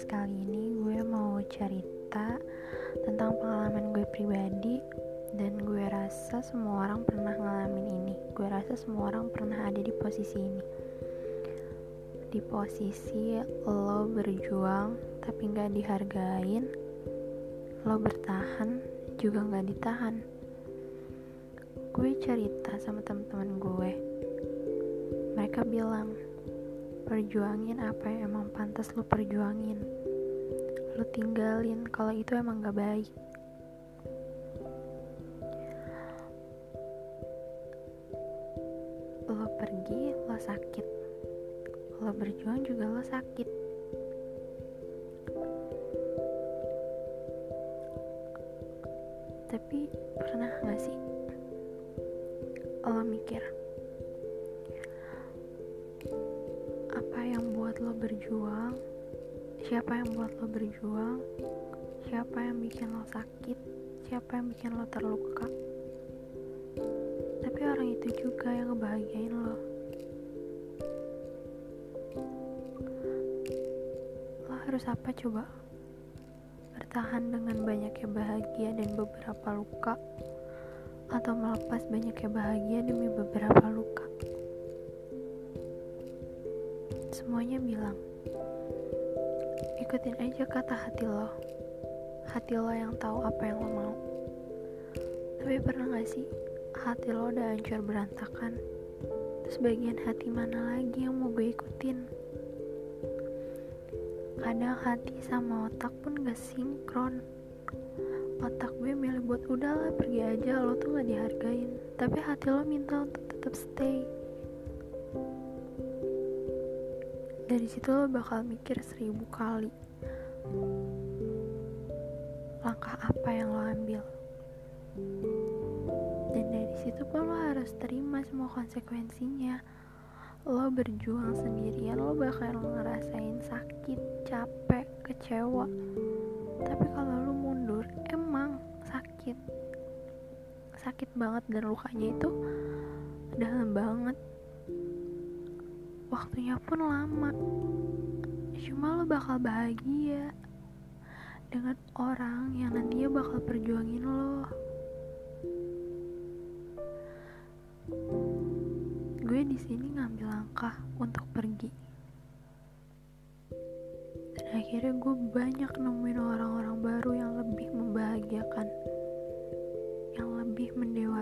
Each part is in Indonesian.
podcast kali ini gue mau cerita tentang pengalaman gue pribadi dan gue rasa semua orang pernah ngalamin ini. Gue rasa semua orang pernah ada di posisi ini. Di posisi lo berjuang tapi nggak dihargain, lo bertahan juga nggak ditahan. Gue cerita sama teman-teman gue. Mereka bilang, perjuangin apa yang emang pantas lu perjuangin. Lu tinggalin kalau itu emang gak baik. Lo pergi lo sakit. Lo berjuang juga lo sakit. Tapi pernah gak sih lo mikir lo berjuang siapa yang buat lo berjuang siapa yang bikin lo sakit siapa yang bikin lo terluka. Tapi orang itu juga yang ngebahagiain lo. Lo harus apa coba? Bertahan dengan banyaknya bahagia dan beberapa luka atau melepas banyaknya bahagia demi beberapa luka semuanya bilang ikutin aja kata hati lo. Hati lo yang tahu apa yang lo mau. Tapi pernah gak sih hati lo udah hancur berantakan? Terus bagian hati mana lagi yang mau gue ikutin? Kadang hati sama otak pun gak sinkron. Otak gue milih buat udahlah pergi aja lo tuh gak dihargain. Tapi hati lo minta untuk tetap stay dari situ lo bakal mikir seribu kali langkah apa yang lo ambil. Dan dari situ pun lo harus terima semua konsekuensinya. Lo berjuang sendirian lo bakal ngerasain sakit capek kecewa. Tapi kalau lo mundur emang sakit. Sakit banget dan lukanya itu dalam banget waktunya pun lama. Cuma lo bakal bahagia dengan orang yang nantinya bakal perjuangin lo. Gue di sini ngambil langkah untuk pergi. Dan akhirnya gue banyak nemuin orang-orang baru yang lebih membahagiakan yang lebih mendewasakan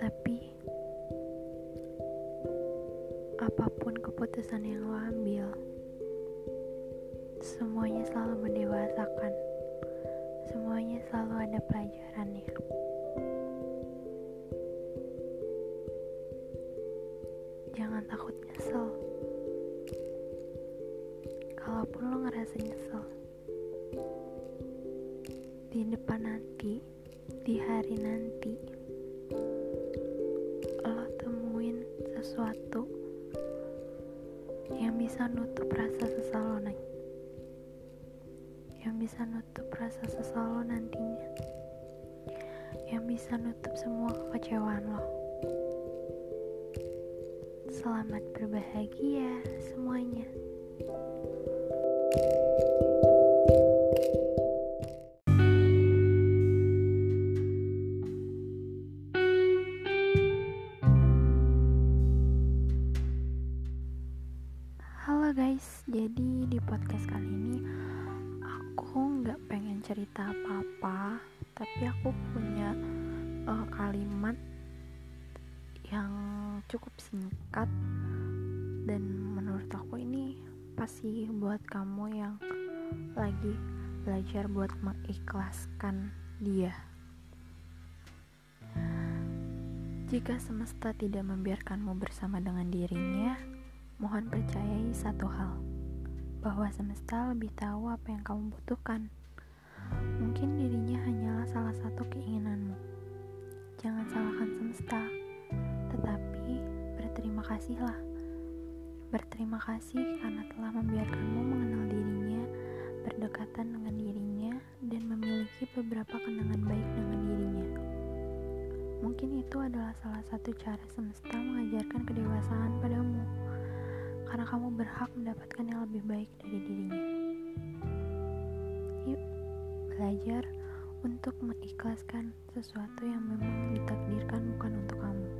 Tapi apa pun keputusan yang lo ambil, semuanya selalu mendewasakan. Semuanya selalu ada pelajarannya. Jangan takut nyesel. Kalaupun lo ngerasa nyesel, di depan nanti, di hari nanti, sesuatu yang bisa nutup rasa sesal nih yang bisa nutup rasa sesal nantinya. Yang bisa nutup semua kekecewaan lo. Selamat berbahagia semuanya guys, jadi di podcast kali ini aku nggak pengen cerita apa-apa, tapi aku punya uh, kalimat yang cukup singkat dan menurut aku ini pasti buat kamu yang lagi belajar buat mengikhlaskan dia. Jika semesta tidak membiarkanmu bersama dengan dirinya, mohon percayai satu hal, bahwa semesta lebih tahu apa yang kamu butuhkan. Mungkin dirinya hanyalah salah satu keinginanmu. Jangan salahkan semesta, tetapi berterima kasihlah. Berterima kasih karena telah membiarkanmu mengenal dirinya, berdekatan dengan dirinya, dan memiliki beberapa kenangan baik dengan dirinya. Mungkin itu adalah salah satu cara semesta mengajarkan kedewasaan padamu, karena kamu berhak mendapatkan yang lebih baik dari dirinya. Yuk, belajar untuk mengikhlaskan sesuatu yang memang ditakdirkan bukan untuk kamu.